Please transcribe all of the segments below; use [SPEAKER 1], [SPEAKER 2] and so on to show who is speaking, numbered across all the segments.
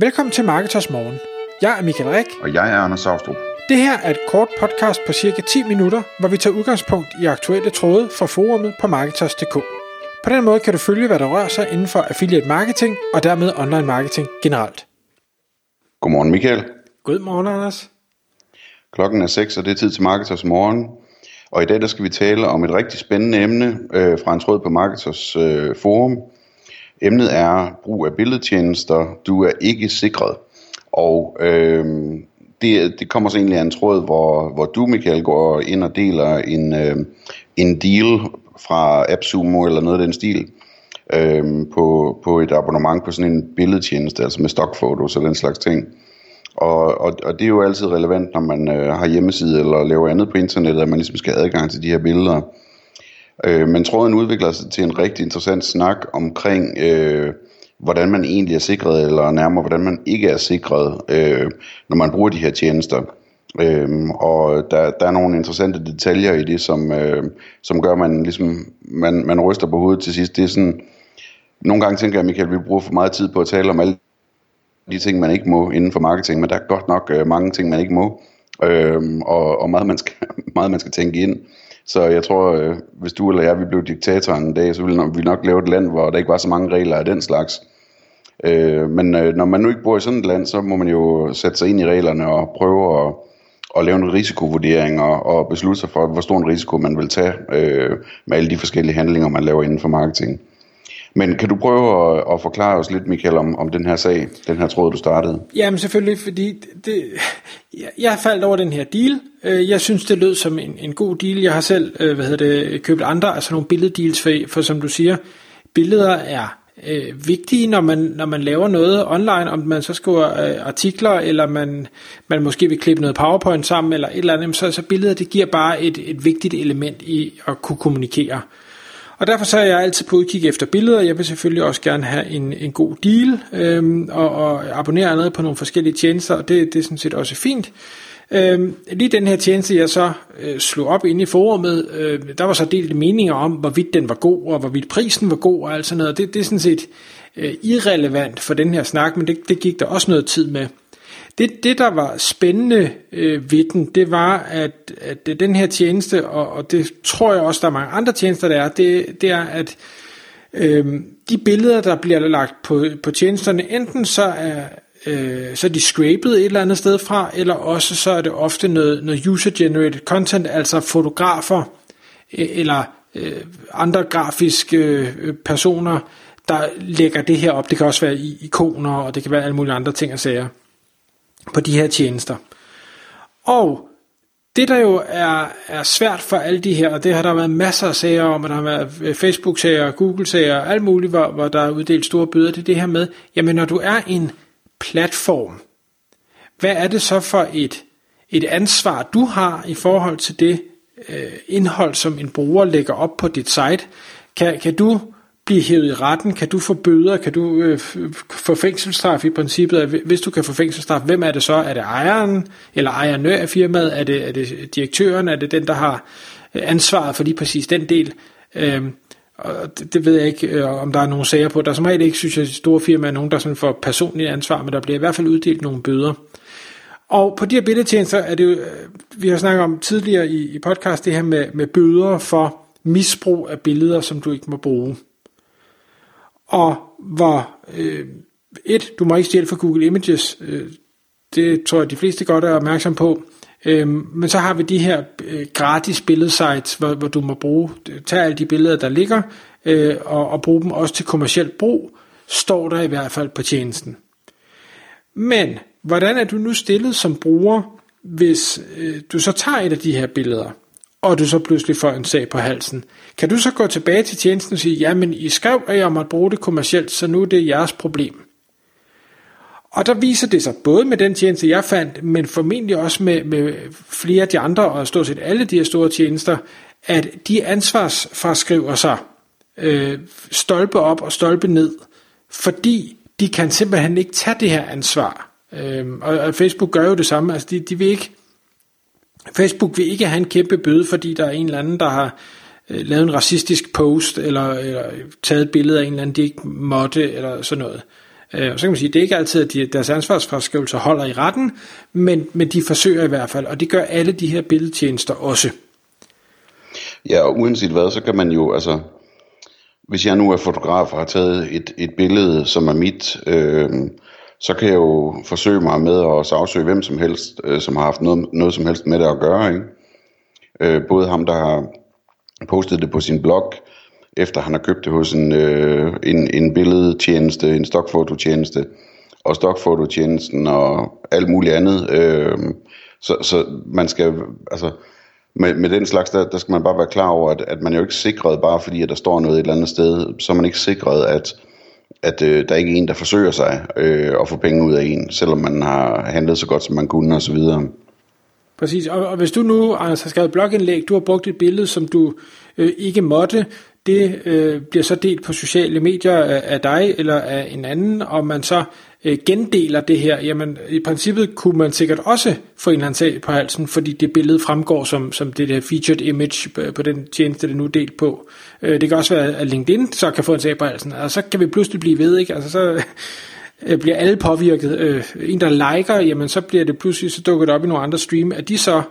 [SPEAKER 1] Velkommen til Marketers Morgen. Jeg er Michael Rik.
[SPEAKER 2] Og jeg er Anders Saustrup.
[SPEAKER 1] Det her er et kort podcast på cirka 10 minutter, hvor vi tager udgangspunkt i aktuelle tråde fra forumet på Marketers.dk. På den måde kan du følge, hvad der rører sig inden for affiliate marketing og dermed online marketing generelt.
[SPEAKER 2] Godmorgen Michael.
[SPEAKER 1] Godmorgen Anders.
[SPEAKER 2] Klokken er 6, og det er tid til Marketers Morgen. Og i dag der skal vi tale om et rigtig spændende emne øh, fra en tråd på Marketers øh, forum. Emnet er brug af billedtjenester. Du er ikke sikret. Og øh, det, det kommer så egentlig af en tråd, hvor, hvor du, Michael, går ind og deler en, øh, en deal fra AppSumo eller noget af den stil øh, på, på et abonnement på sådan en billedtjeneste, altså med stockfotos og den slags ting. Og, og, og det er jo altid relevant, når man øh, har hjemmeside eller laver andet på internettet, at man ligesom skal have adgang til de her billeder. Øh, men tråden udvikler sig til en rigtig interessant snak omkring, øh, hvordan man egentlig er sikret, eller nærmere, hvordan man ikke er sikret, øh, når man bruger de her tjenester. Øhm, og der, der er nogle interessante detaljer i det, som, øh, som gør, at man, ligesom, man, man ryster på hovedet til sidst. Det er sådan, nogle gange tænker jeg, Michael, vi bruger for meget tid på at tale om alle de ting, man ikke må inden for marketing, men der er godt nok øh, mange ting, man ikke må, øh, og, og meget, man skal, meget, man skal tænke ind. Så jeg tror, øh, hvis du eller jeg vi blev diktatorer en dag, så ville vi nok lave et land, hvor der ikke var så mange regler af den slags. Øh, men øh, når man nu ikke bor i sådan et land, så må man jo sætte sig ind i reglerne og prøve at, at lave en risikovurdering og, og beslutte sig for, hvor stor en risiko man vil tage øh, med alle de forskellige handlinger, man laver inden for marketing. Men kan du prøve at, at forklare os lidt, Michael, om, om den her sag, den her tråd, du startede?
[SPEAKER 1] Jamen selvfølgelig, fordi det, jeg, jeg faldt over den her deal. Øh, jeg synes, det lød som en, en god deal. Jeg har selv øh, hvad hedder det, købt andre, altså nogle billeddeals, for, for som du siger, billeder er øh, vigtige, når man, når man laver noget online, om man så skriver øh, artikler, eller man, man måske vil klippe noget PowerPoint sammen, eller et eller andet, så, så billeder, det giver bare et, et vigtigt element i at kunne kommunikere. Og derfor så er jeg altid på udkig efter billeder. Jeg vil selvfølgelig også gerne have en, en god deal, øhm, og, og abonnere allerede på nogle forskellige tjenester, og det, det er sådan set også fint. Øhm, lige den her tjeneste, jeg så øh, slog op inde i forumet, øh, der var så delt meninger om, hvorvidt den var god, og hvorvidt prisen var god, og alt sådan noget. Det, det er sådan set øh, irrelevant for den her snak, men det, det gik der også noget tid med. Det, det der var spændende øh, ved den, det var, at, at den her tjeneste, og, og det tror jeg også, der er mange andre tjenester, der er, det, det er, at øh, de billeder, der bliver lagt på, på tjenesterne, enten så er, øh, så er de scrapet et eller andet sted fra, eller også så er det ofte noget, noget user-generated content, altså fotografer øh, eller øh, andre grafiske øh, personer, der lægger det her op. Det kan også være ikoner, og det kan være alle mulige andre ting og sager på de her tjenester. Og det der jo er, er svært for alle de her, og det har der været masser af sager om, og der har været øh, Facebook-sager, Google-sager, alt muligt, hvor, hvor der er uddelt store bøder, det er det her med, jamen når du er en platform, hvad er det så for et, et ansvar, du har i forhold til det øh, indhold, som en bruger lægger op på dit site? Kan, kan du blive hævet i retten? Kan du få bøder? Kan du øh, få fængselsstraf i princippet? Hvis du kan få fængselsstraf, hvem er det så? Er det ejeren eller ejerne af firmaet? Er det, er det direktøren? Er det den, der har øh, ansvaret for lige præcis den del? Øh, og det, det ved jeg ikke, øh, om der er nogen sager på. Der er som regel ikke, synes jeg, store firmaer er nogen, der sådan får personligt ansvar, men der bliver i hvert fald uddelt nogle bøder. Og på de her billedtjenester er det jo, øh, vi har snakket om tidligere i, i podcast, det her med, med bøder for misbrug af billeder, som du ikke må bruge og hvor øh, et, du må ikke stjæle fra Google Images, øh, det tror jeg de fleste godt er opmærksom på, øh, men så har vi de her øh, gratis billedsites, hvor, hvor du må bruge, tage alle de billeder, der ligger, øh, og, og bruge dem også til kommersielt brug, står der i hvert fald på tjenesten. Men hvordan er du nu stillet som bruger, hvis øh, du så tager et af de her billeder, og du så pludselig får en sag på halsen. Kan du så gå tilbage til tjenesten og sige, jamen I skrev, at jeg måtte bruge det kommercielt, så nu er det jeres problem. Og der viser det sig både med den tjeneste, jeg fandt, men formentlig også med, med flere af de andre, og stort set alle de her store tjenester, at de ansvarsfraskriver sig øh, stolpe op og stolpe ned, fordi de kan simpelthen ikke tage det her ansvar. Øh, og, og Facebook gør jo det samme, altså de, de vil ikke Facebook vil ikke have en kæmpe bøde, fordi der er en eller anden, der har øh, lavet en racistisk post, eller, eller taget et billede af en eller anden, de ikke måtte, eller sådan noget. Øh, og så kan man sige, at det er ikke altid, at de, deres ansvarsforskrivelser holder i retten, men, men de forsøger i hvert fald, og det gør alle de her billedtjenester også.
[SPEAKER 2] Ja, og uanset hvad, så kan man jo, altså, hvis jeg nu er fotograf og har taget et, et billede, som er mit, øh, så kan jeg jo forsøge mig med at sagsøge hvem som helst, øh, som har haft noget, noget som helst med det at gøre. Ikke? Øh, både ham, der har postet det på sin blog, efter han har købt det hos en, øh, en, en billedtjeneste, en stokfototjeneste, og stokfototjenesten og alt muligt andet. Øh, så, så man skal, altså, med, med den slags, der, der skal man bare være klar over, at, at man er jo ikke sikret, bare fordi at der står noget et eller andet sted, så er man ikke sikret, at, at øh, der er ikke en, der forsøger sig øh, at få penge ud af en, selvom man har handlet så godt, som man kunne osv.
[SPEAKER 1] Præcis, og, og hvis du nu Anders, har skrevet blogindlæg, du har brugt et billede, som du øh, ikke måtte, det øh, bliver så delt på sociale medier af, af dig eller af en anden, og man så øh, gendeler det her, jamen i princippet kunne man sikkert også få en eller anden sag på halsen, fordi det billede fremgår som, som det der featured image på, på den tjeneste, det er nu delt på. Øh, det kan også være, at LinkedIn så kan få en sag på halsen, og så kan vi pludselig blive ved, ikke? Altså så øh, bliver alle påvirket. Øh, en, der liker, jamen så bliver det pludselig, så dukker det op i nogle andre stream, er de så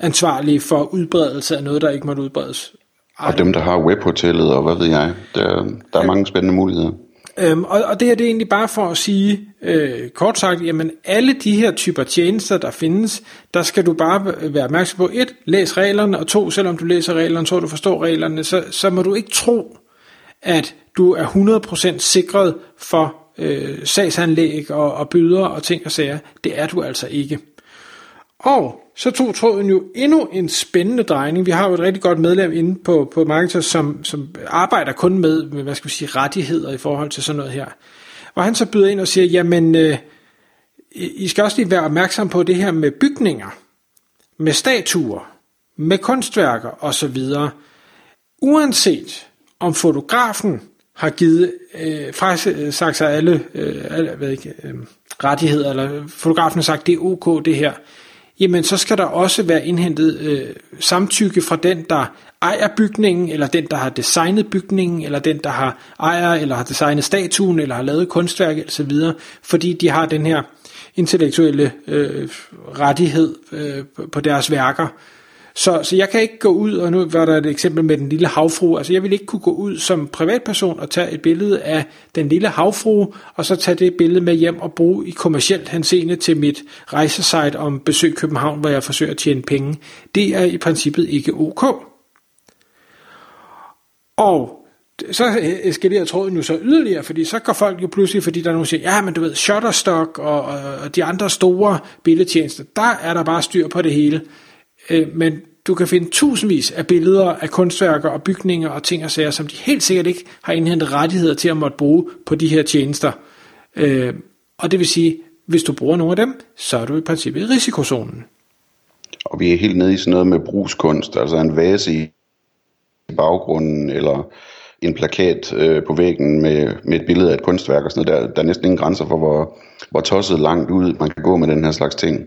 [SPEAKER 1] ansvarlige for udbredelse af noget, der ikke måtte udbredes.
[SPEAKER 2] Og dem, der har webhotellet, og hvad ved jeg, der, der er ja. mange spændende muligheder.
[SPEAKER 1] Øhm, og, og det her det er egentlig bare for at sige, øh, kort sagt, jamen alle de her typer tjenester, der findes, der skal du bare være opmærksom på, et, læs reglerne, og to, selvom du læser reglerne, så du forstår reglerne, så, så må du ikke tro, at du er 100% sikret for øh, sagsanlæg og, og byder og ting og sager. Det er du altså ikke. Og så tog tråden jo endnu en spændende drejning. Vi har jo et rigtig godt medlem inde på, på Marketers, som, som arbejder kun med, med, hvad skal vi sige, rettigheder i forhold til sådan noget her. Og han så byder ind og siger, jamen, øh, I skal også lige være opmærksom på det her med bygninger, med statuer, med kunstværker osv. Uanset om fotografen har givet øh, øh sagt sig alle, øh, alle hvad ikke, øh, rettigheder, eller fotografen har sagt, det er ok det her, jamen så skal der også være indhentet øh, samtykke fra den, der ejer bygningen, eller den, der har designet bygningen, eller den, der har ejer, eller har designet statuen, eller har lavet kunstværk osv., fordi de har den her intellektuelle øh, rettighed øh, på deres værker. Så, så jeg kan ikke gå ud, og nu var der et eksempel med den lille havfru, altså jeg vil ikke kunne gå ud som privatperson og tage et billede af den lille havfru, og så tage det billede med hjem og bruge i kommercielt henseende til mit rejsesite om besøg København, hvor jeg forsøger at tjene penge. Det er i princippet ikke ok. Og så eskalerer tråden jo så yderligere, fordi så går folk jo pludselig, fordi der er nogen, der siger, ja, men du ved, Shutterstock og, og de andre store billedtjenester, der er der bare styr på det hele. Øh, men du kan finde tusindvis af billeder af kunstværker og bygninger og ting og sager, som de helt sikkert ikke har indhentet rettigheder til at måtte bruge på de her tjenester. Øh, og det vil sige, hvis du bruger nogle af dem, så er du i princippet i risikozonen.
[SPEAKER 2] Og vi er helt nede i sådan noget med brugskunst, altså en vase i baggrunden, eller en plakat øh, på væggen med, med et billede af et kunstværk og sådan noget. Der, der er næsten ingen grænser for, hvor, hvor tosset langt ud man kan gå med den her slags ting.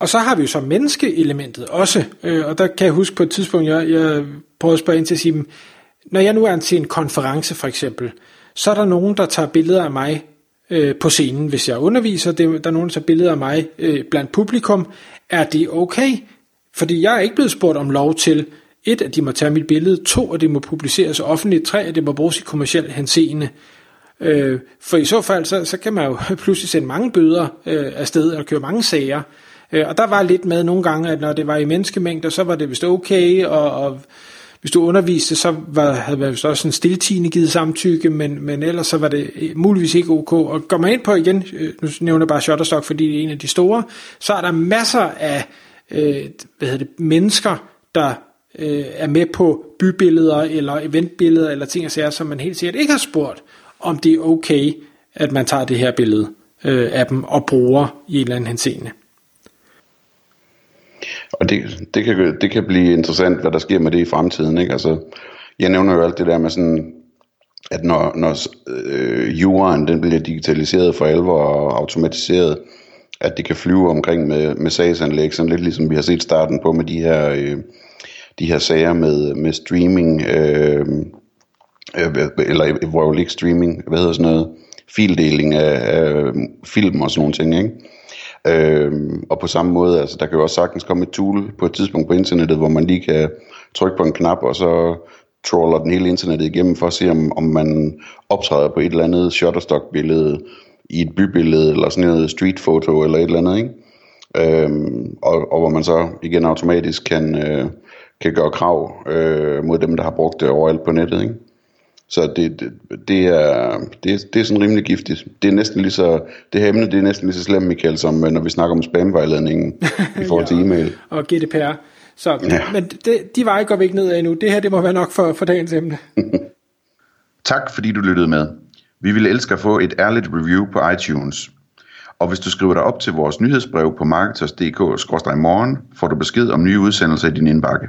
[SPEAKER 1] Og så har vi jo så menneskeelementet også, øh, og der kan jeg huske på et tidspunkt, jeg, jeg prøvede at spørge ind til at sige, når jeg nu er til en konference for eksempel, så er der nogen, der tager billeder af mig øh, på scenen, hvis jeg underviser, det, der er nogen, der tager billeder af mig øh, blandt publikum, er det okay? Fordi jeg er ikke blevet spurgt om lov til, et, at de må tage mit billede, to, at det må publiceres offentligt, tre, at det må bruges i kommersiel henseende. Øh, for i så fald, så, så kan man jo pludselig sende mange bøder øh, afsted og køre mange sager. Øh, og der var lidt med nogle gange, at når det var i menneskemængder, så var det vist okay, og, og hvis du underviste, så var, havde man også en stiltigende givet samtykke, men, men ellers så var det øh, muligvis ikke ok. Og går man ind på igen, øh, nu nævner jeg bare Shutterstock, fordi det er en af de store, så er der masser af øh, hvad hedder det, mennesker, der øh, er med på bybilleder eller eventbilleder eller ting og sager, som man helt sikkert ikke har spurgt, om det er okay, at man tager det her billede øh, af dem og bruger i en eller anden henseende.
[SPEAKER 2] Og det, det, kan, det kan blive interessant, hvad der sker med det i fremtiden. Ikke? Altså, jeg nævner jo alt det der med sådan, at når, når øh, juraen den bliver digitaliseret for alvor og automatiseret, at det kan flyve omkring med, med sagsanlæg, sådan lidt ligesom vi har set starten på med de her, øh, de her sager med, med streaming, øh, øh, eller hvor jo ikke streaming, hvad hedder sådan noget, fildeling af, af film og sådan nogle ting, ikke? Øhm, og på samme måde, altså der kan jo også sagtens komme et tool på et tidspunkt på internettet, hvor man lige kan trykke på en knap, og så trawler den hele internettet igennem for at se, om, om man optræder på et eller andet Shutterstock-billede, i et bybillede, eller sådan noget street photo, eller et eller andet, ikke? Øhm, og, og hvor man så igen automatisk kan, øh, kan gøre krav øh, mod dem, der har brugt det overalt på nettet, ikke? Så det, det, det, er, det, det er sådan rimelig giftigt. Det er næsten lige så, det her emne, det er næsten lige så slemt, Michael, som øh, når vi snakker om spamvejledningen i forhold ja, til e-mail.
[SPEAKER 1] Og GDPR. Så, ja. men det, de veje går vi ikke ned af endnu. Det her, det må være nok for, for dagens emne.
[SPEAKER 2] tak fordi du lyttede med. Vi ville elske at få et ærligt review på iTunes. Og hvis du skriver dig op til vores nyhedsbrev på marketers.dk-morgen, får du besked om nye udsendelser i din indbakke.